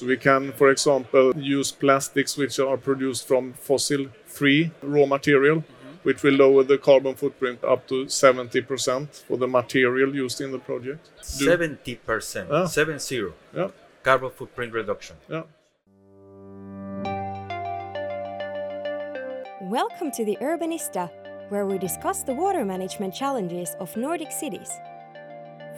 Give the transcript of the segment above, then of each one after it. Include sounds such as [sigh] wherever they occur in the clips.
So we can, for example, use plastics which are produced from fossil-free raw material, which will lower the carbon footprint up to 70% for the material used in the project. Do- Seventy percent, Ah. seven zero Yeah, carbon footprint reduction. yeah. Welcome to the Urbanista, where we discuss the water management challenges of Nordic cities.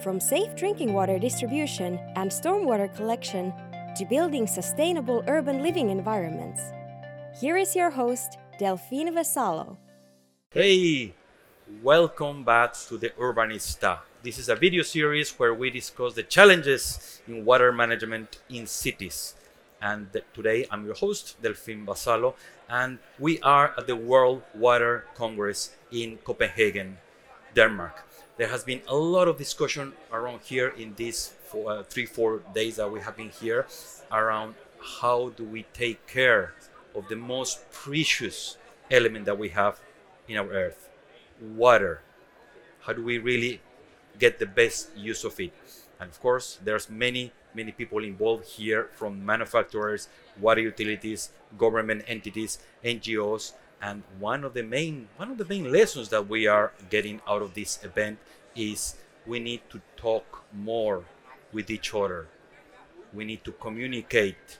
From safe drinking water distribution and stormwater collection to building sustainable urban living environments. Here is your host, Delphine Vassallo. Hey, welcome back to the Urbanista. This is a video series where we discuss the challenges in water management in cities. And today I'm your host, Delphine Vassallo, and we are at the World Water Congress in Copenhagen, Denmark. There has been a lot of discussion around here in these four, uh, three, four days that we have been here around how do we take care of the most precious element that we have in our earth water. How do we really get the best use of it? And of course there's many many people involved here from manufacturers water utilities government entities ngos and one of the main one of the main lessons that we are getting out of this event is we need to talk more with each other. We need to communicate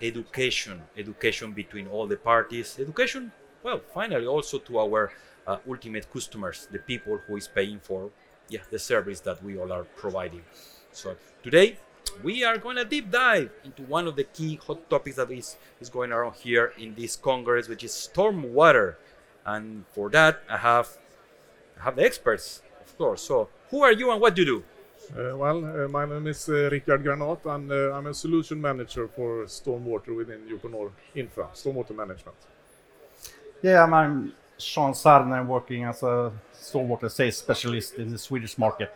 education education between all the parties education well finally also to our uh, ultimate customers the people who is paying for yeah the service that we all are providing. So today we are going to deep dive into one of the key hot topics that is, is going around here in this congress which is storm water and for that i have I have the experts of course so who are you and what do you do Uh, well, uh, my name is uh, Rickard Granath, and uh, I'm a solution manager for stormwater within Uponor Infra, stormwater management. Yeah, I'm, I'm Jean Saarinen. I'm working as a stormwater sales specialist in the Swedish market.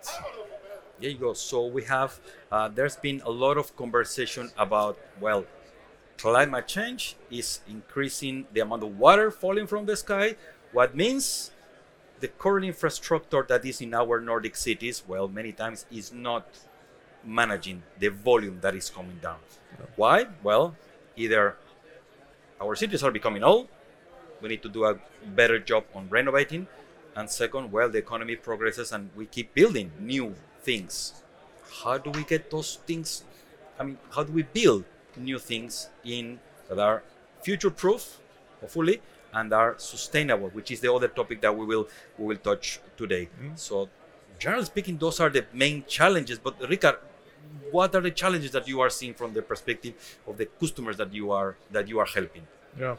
There you go. So we have, uh, there's been a lot of conversation about, well, climate change is increasing the amount of water falling from the sky. What means the current infrastructure that is in our Nordic cities, well, many times is not managing the volume that is coming down. Why? Well, either our cities are becoming old, we need to do a better job on renovating, and second, well, the economy progresses and we keep building new things. How do we get those things? I mean, how do we build new things in that are future-proof, hopefully, and are sustainable, which is the other topic that we will we will touch today. Mm-hmm. So, generally speaking, those are the main challenges. But Rickard, what are the challenges that you are seeing from the perspective of the customers that you are that you are helping? Yeah.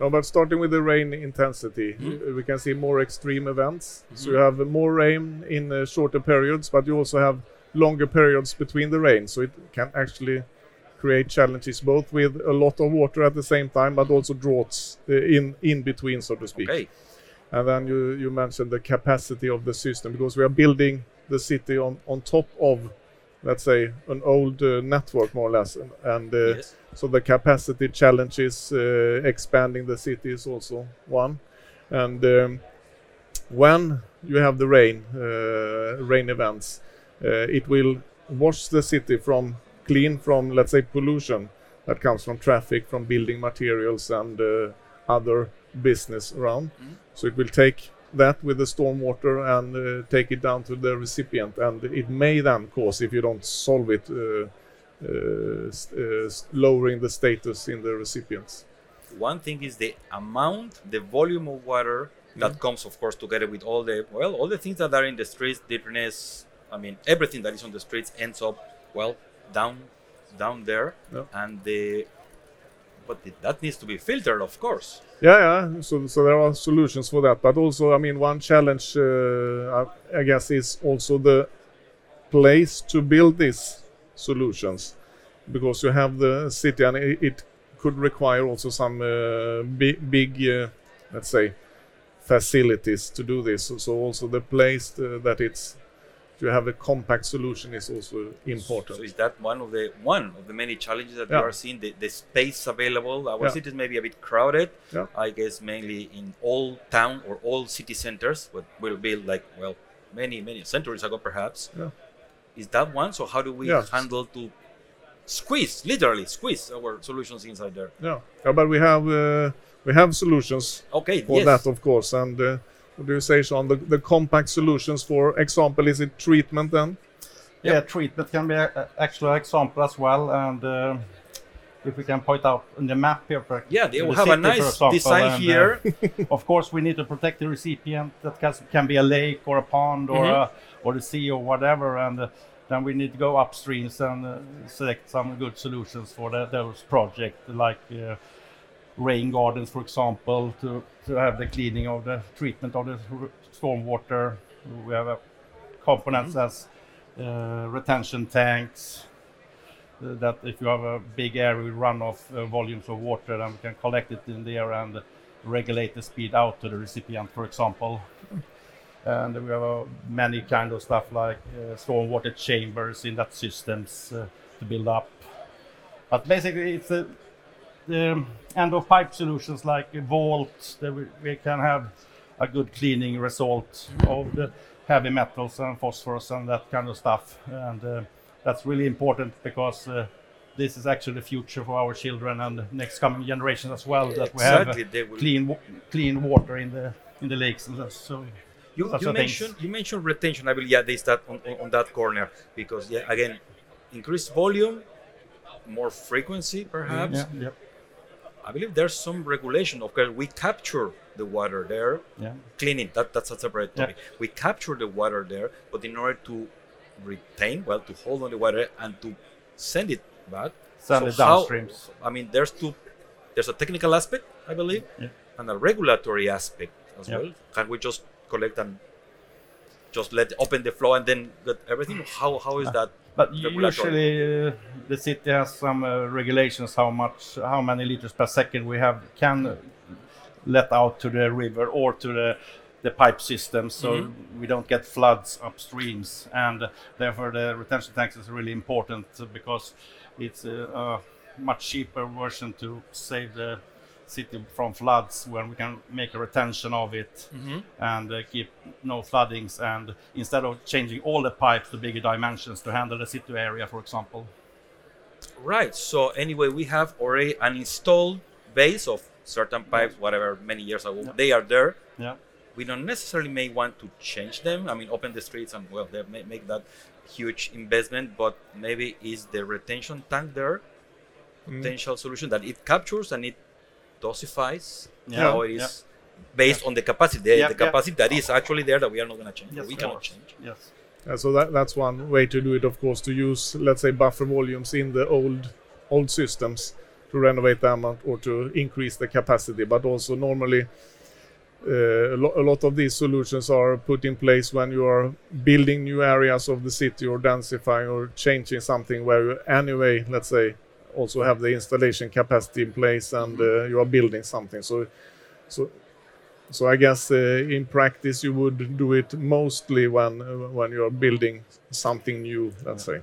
No, but starting with the rain intensity, Mhm. we can see more extreme events. So you have more rain in uh, shorter periods, but you also have longer periods between the rain. So it can actually create challenges both with a lot of water at the same time, but also droughts uh, in in between, so to speak. Okay, And then you, you mentioned the capacity of the system because we are building the city on, on top of, let's say, an old uh, network more or less. And, uh, yes, so the capacity challenges, uh, expanding the city is also one. And um, when you have the rain, uh, rain events, uh, it will wash the city from clean from, let's say, pollution that comes from traffic, from building materials and uh, other business around. Mhm. So it will take that with the stormwater and uh, take it down to the recipient, and it may then cause, if you don't solve it, uh, uh, uh, lowering the status in the recipients. one thing is the amount, the volume of water that comes, of course, together with all the well, all the things that are in the streets, dirtiness. I mean, everything that is on the streets ends up well down, down there, Yeah. and the but that needs to be filtered, of course. Yeah, yeah. So, so there are solutions for that, but also, I mean, one challenge, uh, I, guess, is also the place to build these solutions, because you have the city, and it, it could require also some uh, big, big uh, let's say, facilities to do this. So, so also the place uh, that it's to have a compact solution is also important. So is that one of the one of the many challenges that Yeah. you are seeing? The, the space available. Our Yeah. cities may be a bit crowded. Yeah. I guess mainly in all town or all city centers, what will be like well many many centuries ago perhaps. Yeah. Is that one? So how do we handle to squeeze, literally squeeze our solutions inside there. Yeah, yeah but we have uh, we have solutions Okay, for yes. that, of course. And uh, what do you say, Jean? The, the compact solutions, for example, is it treatment then? Yeah, treatment can be a, a- actually an example as well. And uh, if we can point out in the map here, for yeah, they the will have a nice example, design and, uh, here. [laughs] of course, we need to protect the recipient. That can, can be a lake or a pond or Mhm. a, or the sea or whatever. And uh, then we need to go upstreams and uh, select some good solutions for the, those projects, like uh, rain gardens, for example, to, to have the cleaning of the treatment of the stormwater. We have components as uh, retention tanks. uh, That if you have a big area with runoff uh, volumes of water, then we can collect it in there and regulate the speed out to the recipient, for example. And we have uh, many kind of stuff like uh, stormwater chambers in that systems uh, to build up. But basically, it's a, the end of pipe solutions like a vault that we, we can have a good cleaning result of the heavy metals and phosphorus and that kind of stuff. And uh, that's really important because uh, this is actually the future for our children and the next coming generations as well. That we Exactly, have they clean wa- clean water in the in the lakes and so. You, you mentioned you mentioned retention. I believe yeah, they start on, on, on that corner because yeah, again, increased volume, more frequency perhaps. Yeah, yeah, I believe there's some regulation. Of course, we capture the water there, yeah. cleaning. That that's a separate Yeah. We capture the water there, but in order to retain, well, to hold on the water and to send it back. Send it how- downstreams. I mean, there's two. There's a technical aspect, I believe, Yeah. and a regulatory aspect as well. Can we just collect and just let open the flow and then get everything? How how is that? But usually uh, the city has some uh, regulations how much, how many liters per second we have can let out to the river or to the the pipe system, so Mhm. we don't get floods upstreams, and therefore the retention tanks is really important because it's uh, a much cheaper version to save the city from floods when we can make a retention of it and uh, keep no floodings and instead of changing all the pipes to bigger dimensions to handle the city area for example Right. So anyway, we have already an installed base of certain pipes, whatever many years ago. Yeah. They are there. yeah We don't necessarily may want to change them. I mean, open the streets and well, they may make that huge investment. But maybe is the retention tank there Mm. potential solution that it captures and it dosifies Yeah. how it is based on the capacity, the, Yeah, yeah. capacity that is actually there that we are not going to change. yes we cannot course. change. yes Yeah, so that, that's one way to do it, of course, to use, let's say, buffer volumes in the old old systems to renovate them or- or to increase the capacity. But also normally, uh, a, lo- a lot of these solutions are put in place when you are building new areas of the city or densifying or changing something where you anyway, let's say, also have the installation capacity in place and uh, you are building something. So, so so I guess uh, in practice you would do it mostly when uh, when you are building something new, let's say,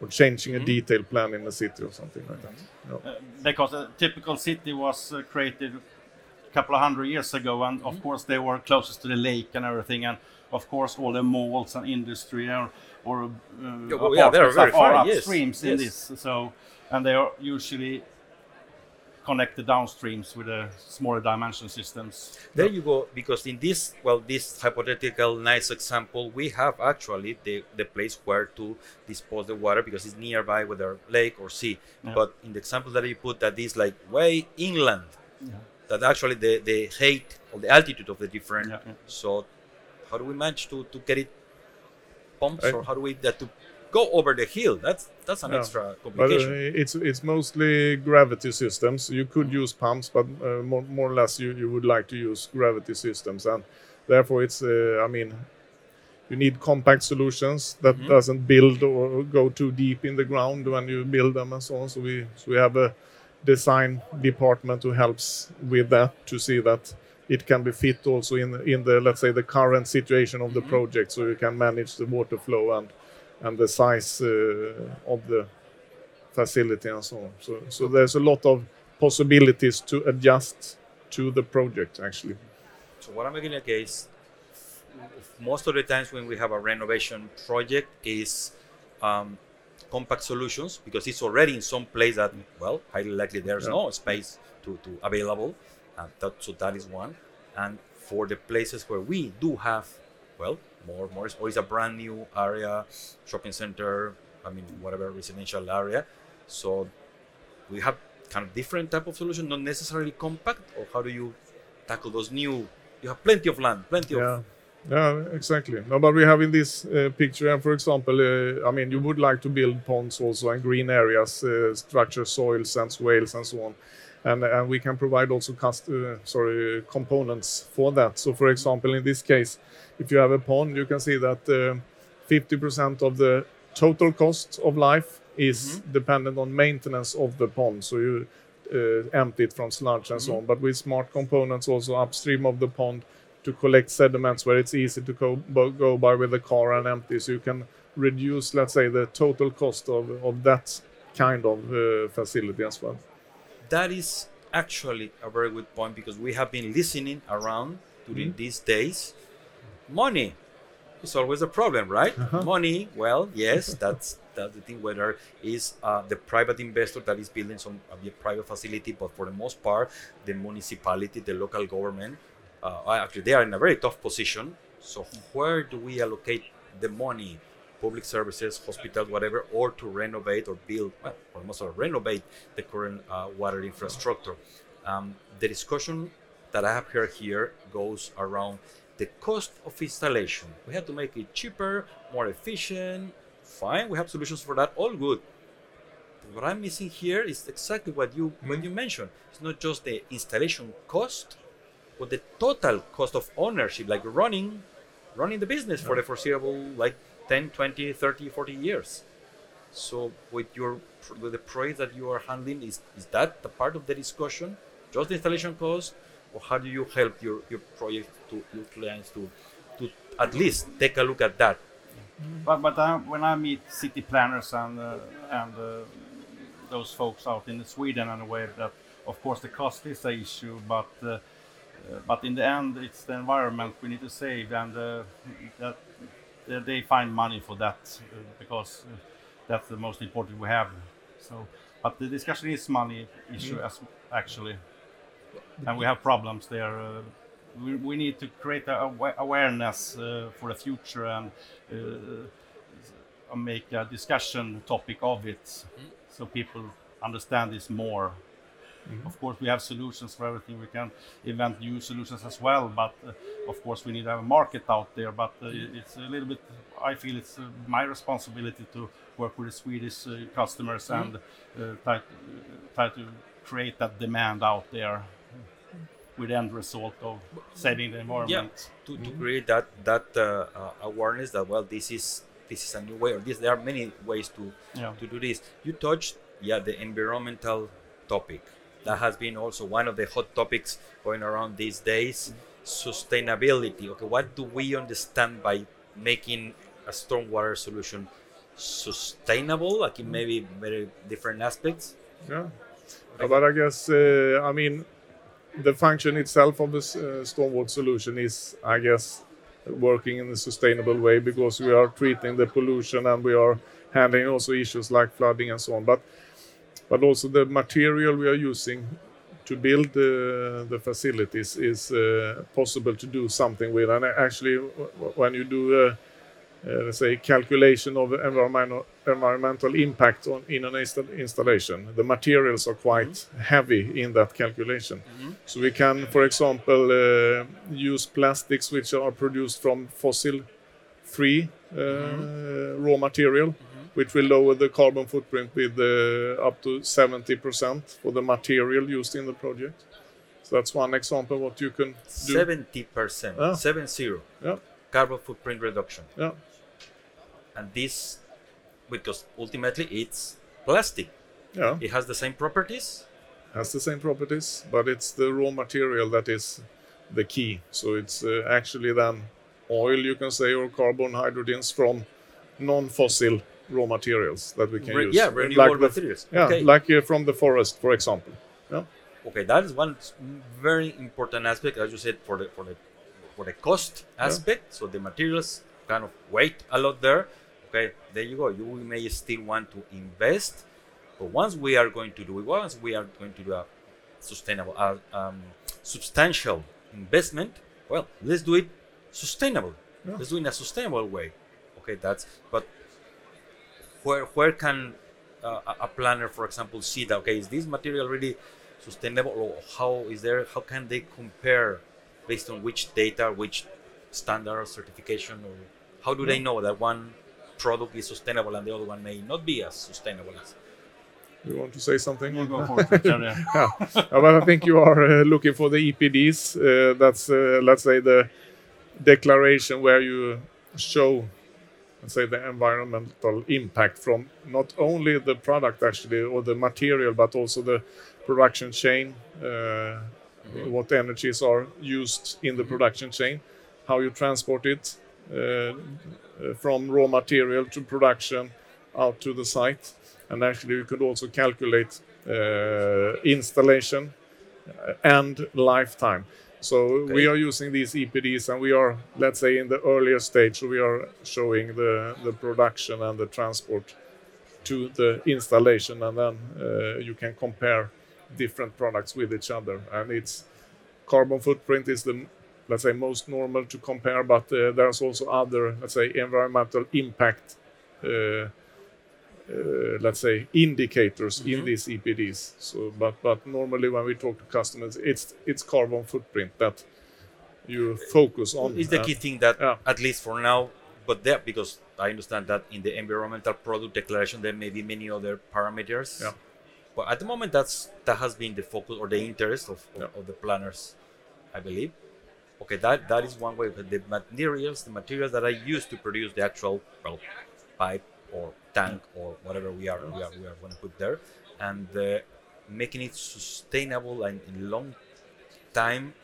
or changing a detailed plan in the city or something like that. Yeah. Uh, because a typical city was uh, created a couple of hundred years ago and of course they were closest to the lake and everything and of course all the malls and industry or, or uh, Yeah, well, yeah, they are very are far, yes, in yes. this so and they are usually connected downstreams with the smaller dimension systems There you go. Because in this, well, this hypothetical nice example, we have actually the, the place where to dispose the water because it's nearby, whether lake or sea. Yeah. But in the example that you put, that is like way inland, that actually the, the height or the altitude of the different. Yeah, yeah. So, how do we manage to, to get it pumps, Right. or how do we that to go over the hill? That's that's an Yeah. extra But uh, complication. it's it's mostly gravity systems. You could use pumps, but uh, more, more or less you, you would like to use gravity systems, and therefore it's uh, I mean you need compact solutions that Mhm. doesn't build or go too deep in the ground when you build them and so on. So we so we have a design department who helps with that to see that it can be fit also in in the let's say the current situation of the Mhm. project, so you can manage the water flow and and the size uh, of the facility and so on. So so there's a lot of possibilities to adjust to the project actually. So what I'm making a case, most of the times when we have a renovation project is um, compact solutions because it's already in some place that well highly likely there's Yeah. no space to, to available and that, so that is one and for the places where we do have well more more or it's a brand new area shopping center i mean whatever residential area so we have kind of different type of solution not necessarily compact or how do you tackle those new you have plenty of land plenty Yeah. of Yeah, exactly. No, but we have in this uh, picture, and for example, uh, I mean, you would like to build ponds also and green areas, uh, structure soils and swales and so on, and and we can provide also cust- uh, sorry components for that. So, for example, in this case, if you have a pond, you can see that uh, 50% of the total cost of life is dependent on maintenance of the pond. So you uh, empty it from sludge and so on. But with smart components also upstream of the pond to collect sediments where it's easy to go, go by with a car and empty, so you can reduce, let's say, the total cost of, of that kind of uh, facility as well. That is actually a very good point because we have been listening around during these days. Money is always a problem, right? Money, well, yes, [laughs] that's that's the thing. Whether is uh, the private investor that is building some uh, a private facility, but for the most part, the municipality, the local government, uh, actually they are in a very tough position. So where do we allocate the money? Public services, hospitals, whatever, or to renovate or build, well, almost or renovate the current uh, water infrastructure. Um, the discussion that I have heard here goes around the cost of installation. We have to make it cheaper, more efficient. Fine, we have solutions for that. All good. But what I'm missing here is exactly what you what you mentioned. It's not just the installation cost, but the total cost of ownership, like running running the business for the foreseeable like 10, 20, 30, 40 years. So with your with the project that you are handling, is is that the part of the discussion? Just the installation cost, or how do you help your, your project to your clients to to at least take a look at that? But but I, when I meet city planners and uh, and uh, those folks out in Sweden, I'm aware that of course the cost is an issue, but uh, uh, but in the end it's the environment we need to save, and uh, that they find money for that uh, because uh, that's the most important we have. So, but the discussion is money issue as actually, and we have problems there. Uh, we, we need to create a awareness uh, for the future and uh, make a discussion topic of it so people understand this more. Of course, we have solutions for everything. We can invent new solutions as well, but uh, of course, we need to have a market out there. But uh, it's a little bit, I feel it's uh, my responsibility to work with the Swedish uh, customers and uh, try, try to create that demand out there with the end result of saving the environment. to, to create that that uh, uh, awareness that well this is this is a new way or this there are many ways to Yeah. to do this you touched yeah the environmental topic that has been also one of the hot topics going around these days sustainability okay what do we understand by making a stormwater solution sustainable like in maybe very different aspects Yeah. Uh, But I guess, uh, I mean, the function itself of the uh, stormwater solution is, I guess, working in a sustainable way because we are treating the pollution and we are handling also issues like flooding and so on. But but also the material we are using to build the, the facilities is uh, possible to do something with. And actually, when you do uh, uh, let's say calculation of environmental environmental impact on in an insta- installation the materials are quite heavy in that calculation. So we can for example uh, use plastics which are produced from fossil free uh, raw material which will lower the carbon footprint with uh, up to 70% for the material used in the project. So that's one example what you can do. 70% Ah. 7-0 yeah. Carbon footprint reduction. Yeah. And this because ultimately it's plastic. Yeah. It has the same properties. Has the same properties, but it's the raw material that is the key. So it's uh, actually then oil, you can say, or carbon hydrogens from non-fossil raw materials that we can Re- use. yeah renewable the- materials Yeah, okay like uh, from the forest, for example. Yeah, okay that is one very important aspect as you said for the for the for the cost aspect so the materials kind of weight a lot there Okay, there you go. You may still want to invest, but once we are going to do it, once we are going to do a sustainable, uh, um, substantial investment, well, let's do it sustainable. Yeah. Let's do it in a sustainable way. Okay, that's but where where can uh, a- a planner, for example, see that? Okay, is this material really sustainable, or how is there? How can they compare based on which data, which standard certification, or how do they know that one product is sustainable and the other one may not be as sustainable as? You want to say something? You go for it, [laughs] yeah. yeah. But I think you are uh, looking for the EPDs. Uh, that's uh, let's say the declaration where you show, let's say, the environmental impact from not only the product actually or the material, but also the production chain. Uh, What energies are used in the production chain, how you transport it uh, uh, from raw material to production out to the site, and actually you could also calculate uh, installation uh, and lifetime. So we are using these EPDs, and we are, let's say, in the earlier stage. We are showing the the production and the transport to the installation, and then uh, you can compare different products with each other. And it's carbon footprint is the let's say most normal to compare, but uh, there's also other let's say environmental impact. Uh, Uh, let's say indicators in mm-hmm. these EPDs. So, but but normally when we talk to customers, it's it's carbon footprint that you focus on. is the key thing that yeah. at least for now but there because i understand that in the environmental product declaration there may be many other parameters Yeah. but at the moment that's that has been the focus or the interest of, of, Yeah. of the planners i believe okay that that is one way but the materials the materials that i use to produce the actual well pipe or tank or whatever we are we are, we are going to put there and uh, making it sustainable and in long time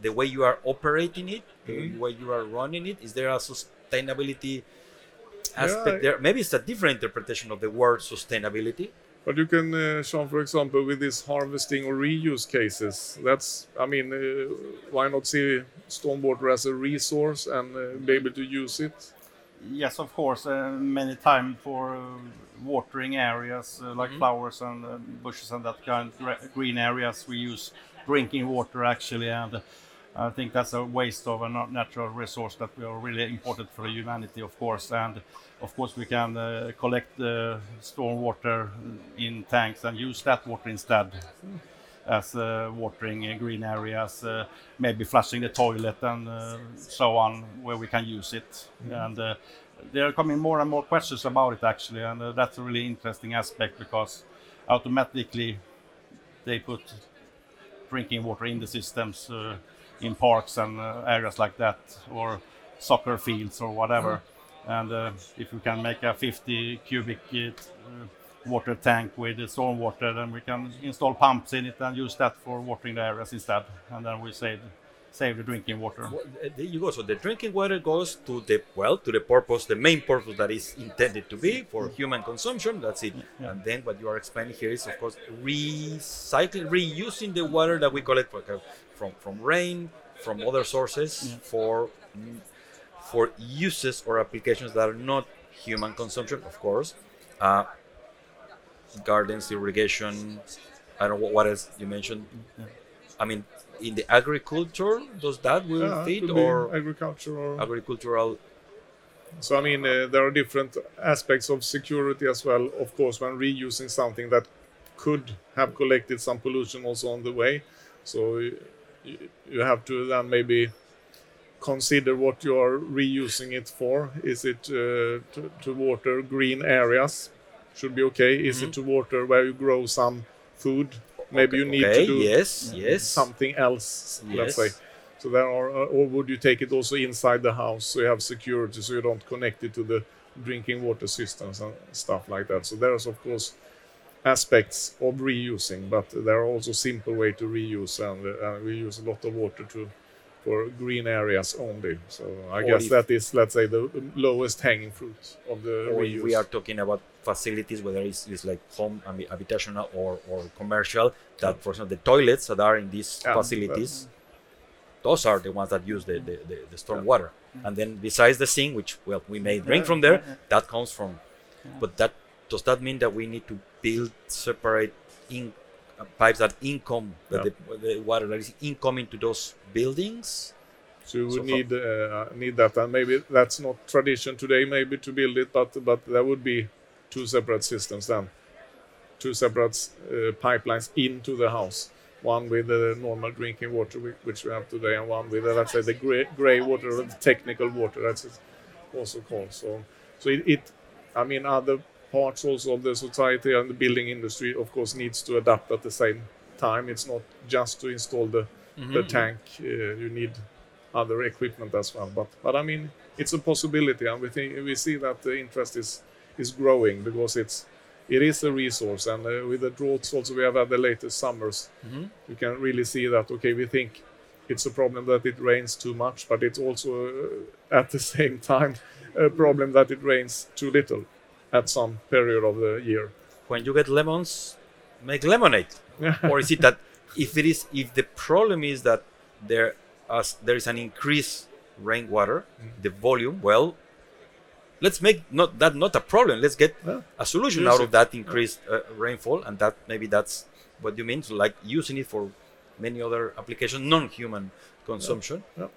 the way you are operating it, the Mm-hmm. way you are running it, is there a sustainability aspect I- there? Maybe it's a different interpretation of the word sustainability. But you can, uh, Jean, for example, with this harvesting or reuse cases, that's, I mean, uh, why not see stormwater as a resource and uh, be able to use it? Yes, of course. Uh, many time for uh, watering areas uh, like flowers and bushes and that kind gre- green areas, we use drinking water actually, and I think that's a waste of a natural resource that we are really important for humanity, of course. And of course, we can collect storm water in tanks and use that water instead as watering green areas, uh, maybe flushing the toilet and uh, so on, where we can use it. And uh, there are coming more and more questions about it actually, and that's a really interesting aspect because automatically they put drinking water in the systems in parks and areas like that, or soccer fields or whatever. And uh, if we can make a 50 cubic water tank with the storm water, then we can install pumps in it and use that for watering the areas instead, and then we save save the drinking water. Well, there you go. So the drinking water goes to the well to the purpose, the main purpose that is intended to be for human consumption. That's it. Yeah. And then what you are explaining here is, of course, recycling, reusing the water that we collect from from rain, from other sources for mm, for uses or applications that are not human consumption, of course. Uh, gardens, irrigation. I don't know what, what else you mentioned. I mean, in the agriculture, does that will Yeah, fit or agriculture or agricultural? So I mean, uh, there are different aspects of security as well. Of course, when reusing something that could have collected some pollution also on the way, so you, you have to then maybe consider what you are reusing it for. Is it uh, to, to water green areas? Should be okay. Is it to water where you grow some food? Maybe you need Mm-hmm. okay, to do yes, yes. something else. Let's say. So there are, uh, or would you take it also inside the house so you have security, so you don't connect it to the drinking water systems and stuff like that. So there's of course aspects of reusing, but there are also simple way to reuse, and uh, we use a lot of water to for green areas only. So I Or guess that is, let's say, the lowest hanging fruit of the or if reuse. we are talking about facilities, whether it's, it's like home, I mean, habitational or, or commercial, that for example, the toilets that are in these Yeah, facilities, those are the ones that use the, the, the, the storm water. And then besides the sink, which well we may drink from there, that comes from. But that does that mean that we need to build separate in, uh, pipes that income that the, the water that is incoming to those buildings? So you So would for- need uh, need that, and maybe that's not tradition today, maybe to build it, but but there would be two separate systems then, two separate uh, pipelines into the house. One with the normal drinking water, which we have today, and one with uh, let's say the gray, gray water, or the technical water, that's also called. So, so it, it, I mean, other parts also of the society and the building industry, of course, needs to adapt at the same time. It's not just to install the the tank. Uh, you need other equipment as well. But but I mean, it's a possibility, and we think we see that the interest is is growing because it's it is a resource, and uh, with the droughts also we have had the latest summers, Mhm. you can really see that. Okay, we think it's a problem that it rains too much, but it's also uh, at the [laughs] same time a problem that it rains too little at some period of the year. When you get lemons, make lemonade. [laughs] or is it that if it is if the problem is that there as there is an increased rainwater, the volume, well, let's make not that not a problem. Let's get Yeah. a solution Use out it. of that increased uh, rainfall, and that maybe that's what you mean. So like using it for many other applications, non-human consumption. Yeah.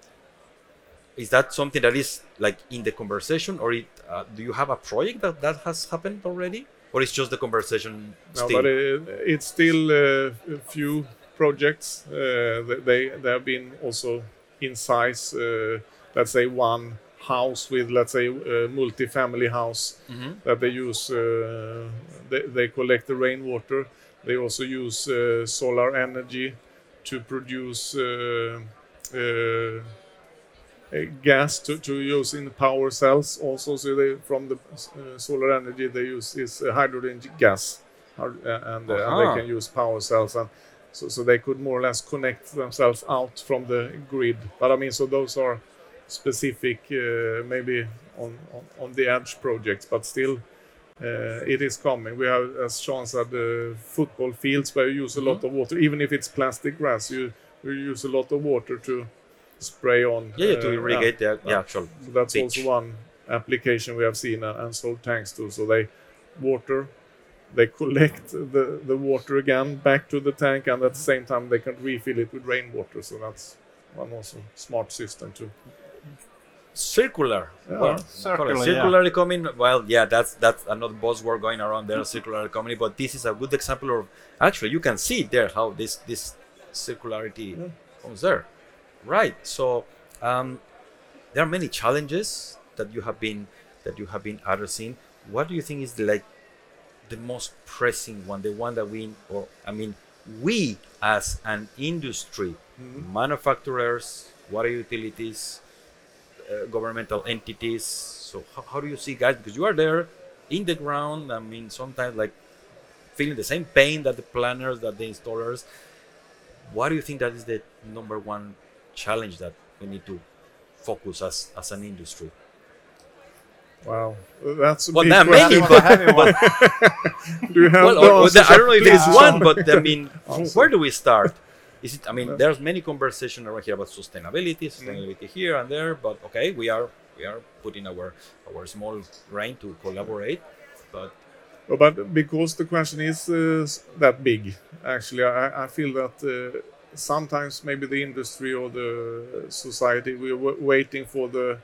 Is that something that is like in the conversation, or it, uh, do you have a project that that has happened already, or it's just the conversation No, still? but it, it's still uh, a few projects. Uh, they they have been also in size. Uh, let's say one house with let's say a multi-family house Mhm. that they use. Uh, they, they collect the rainwater. They also use uh, solar energy to produce. Uh, uh, uh, gas to, to use in power cells also so they from the uh, solar energy they use is uh, hydrogen gas uh, and, uh, and they can use power cells and so, so they could more or less connect themselves out from the grid but i mean so those are specific uh, maybe on, on on the edge projects but still uh, it is coming. We have, as Jean said, uh, football fields where you use a lot of water. Even if it's plastic grass, you, you use a lot of water to spray on. Yeah, yeah, to uh, irrigate the, the yeah. actual. So that's pitch. also one application we have seen uh, and sold tanks to. So they water, they collect the, the water again back to the tank, and at the same time they can refill it with rainwater. So that's one also smart system too. Circular. Yeah. Well, Circular, call it yeah. economy. Well, yeah, that's that's another buzzword going around there, circular economy. But this is a good example of actually you can see there how this this circularity Yeah. comes there, right? So um, there are many challenges that you have been that you have been addressing. What do you think is the, like the most pressing one, the one that we or I mean we as an industry, manufacturers, water utilities, Uh, governmental entities. So how, how do you see guys? Because you are there in the ground. I mean, sometimes like feeling the same pain that the planners, that the installers. Why do you think that is the number one challenge that we need to focus as as an industry? Wow, that's a Well, big there are question. many, but, [laughs] Heavy. [laughs] Do you have well, the or- or the- I don't know if it's one, but I mean, [laughs] Answer. where do we start? Is it? I mean, there's many conversation around here about sustainability, sustainability here and there. But okay, we are we are putting our our small grain to collaborate. But Oh, But because the question is uh, that big, actually, I, I feel that uh, sometimes maybe the industry or the society we're waiting for the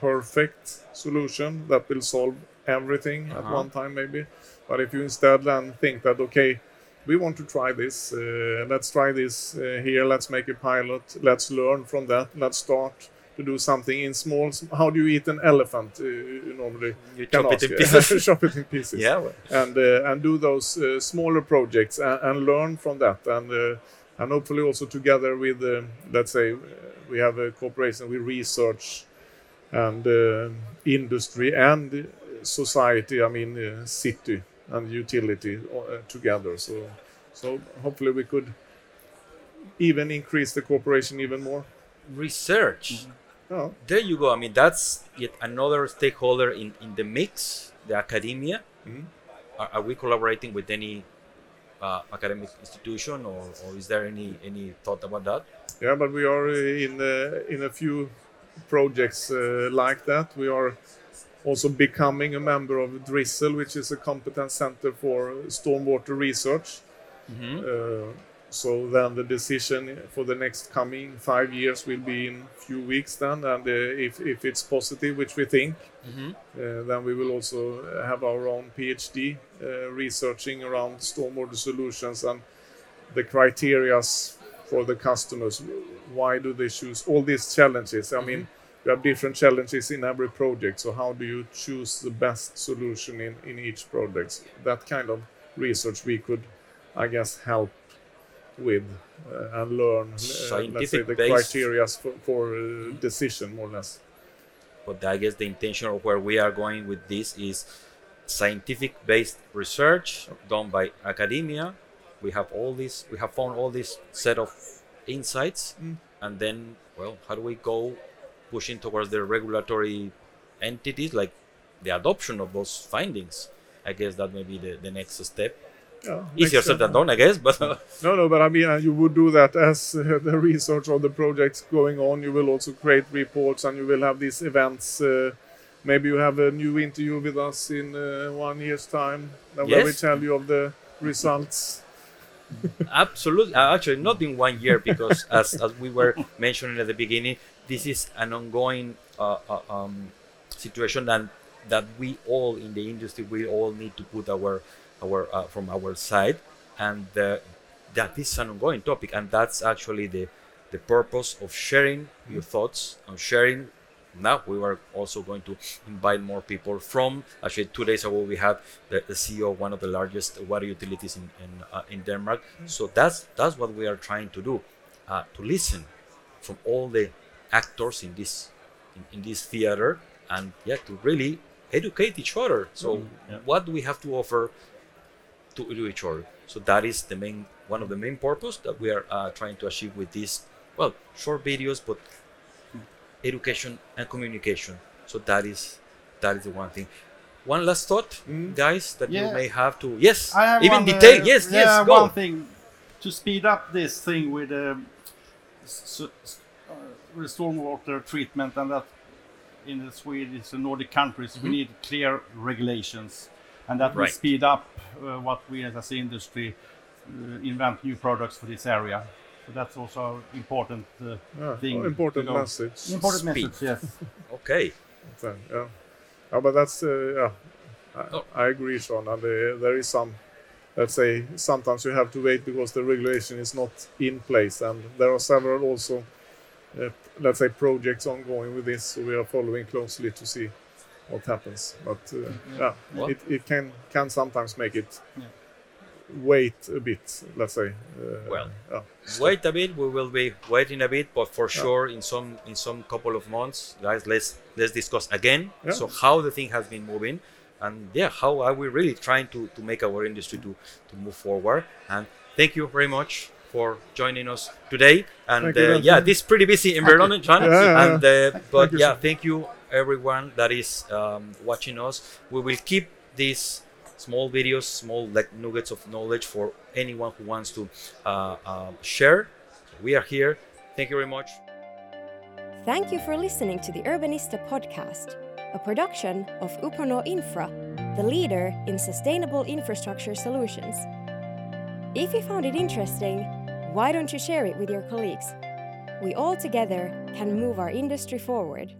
perfect solution that will solve everything at Uh-huh. one time, maybe. But if you instead then think that okay, we want to try this, uh, let's try this uh, here, let's make a pilot, let's learn from that, let's start to do something in small. How do you eat an elephant? Uh, you normally you chop it in [laughs] pieces. chop it in pieces yeah, well, and uh, and do those uh, smaller projects and, and learn from that and uh, and hopefully also together with let's say we have a cooperation with research and industry and society i mean city and utility uh, together so so hopefully we could even increase the cooperation even more research. oh, There you go. I mean, that's yet another stakeholder in in the mix, the academia. Mhm. Are, are we collaborating with any uh, academic institution, or, or is there any any thought about that? Yeah, but we are uh, in uh, in a few projects uh, like that. We are also becoming a member of DRIZZLE, which is a competence center for stormwater research. Uh, so then the decision for the next coming five years will be in a few weeks then, and uh, if, if it's positive, which we think, uh, then we will also have our own PhD uh, researching around stormwater solutions and the criterias for the customers. Why do they choose all these challenges? I mean, you have different challenges in every project, so how do you choose the best solution in, in each project? That kind of research we could, I guess, help with uh, and learn, uh, let's say, the criteria for, for uh, decision, more or less. but I guess the intention of where we are going with this is scientific based research done by academia. We have all this we have found all this set of insights Mm. and then well how do we go pushing towards the regulatory entities like the adoption of those findings? I guess that may be the, the next step. Yeah, Easier said than done, I guess, but No, no, but I mean, uh, you would do that as uh, the research or the projects going on. You will also create reports and you will have these events. Uh, maybe you have a new interview with us in uh, one year's time uh, where we tell you of the results. Absolutely. Uh, Actually, not in one year because, [laughs] as, as we were mentioning at the beginning, this is an ongoing uh, uh, um, situation that that we all in the industry we all need to put our our uh, from our side, and uh, that is an ongoing topic, and that's actually the the purpose of sharing your thoughts and sharing. Now we were also going to invite more people from actually two days ago we had the, the ceo of one of the largest water utilities in in, uh, in denmark. So that's that's what we are trying to do uh, to listen from all the actors in this in, in this theater and yeah to really educate each other so yeah. what do we have to offer to, to each other so that is the main one of the main purpose that we are uh, trying to achieve with these well short videos but education and communication. So that is that is the one thing. One last thought, Mm. guys, that you may have to yes, I have even detail. uh, yes, yeah, yes, go. one thing to speed up this thing with um, s- s- with stormwater treatment and that in the Swedish and Nordic countries we need clear regulations and that will speed up uh, what we as an industry uh, invent new products for this area. So that's also important uh, Yeah, thing. important to go. message. Important Speed. message, yes. [laughs] Okay. So, yeah. yeah, but that's uh, yeah. I, Oh. I agree, Jean. And uh, there is some, let's say, sometimes you have to wait because the regulation is not in place, and there are several also, uh, let's say, projects ongoing with this. So we are following closely to see what happens. But uh, yeah, Well- it, it can can sometimes make it Yeah. wait a bit. Let's say. Uh, Well, yeah. Wait a bit. We will be waiting a bit, but for sure, in some in some couple of months, guys, let's let's discuss again. Yeah. So how the thing has been moving, and yeah, how are we really trying to to make our industry to to move forward? And thank you very much for joining us today. And Thank you, uh, yeah, this is pretty busy in Berlin, John. Yeah, yeah, and uh, but you, yeah, sir. thank you everyone that is um, watching us. We will keep these small videos, small like nuggets of knowledge for anyone who wants to uh, um, share. We are here. Thank you very much. Thank you for listening to the Urbanista podcast, a production of Uponor Infra, the leader in sustainable infrastructure solutions. If you found it interesting, why don't you share it with your colleagues? We all together can move our industry forward.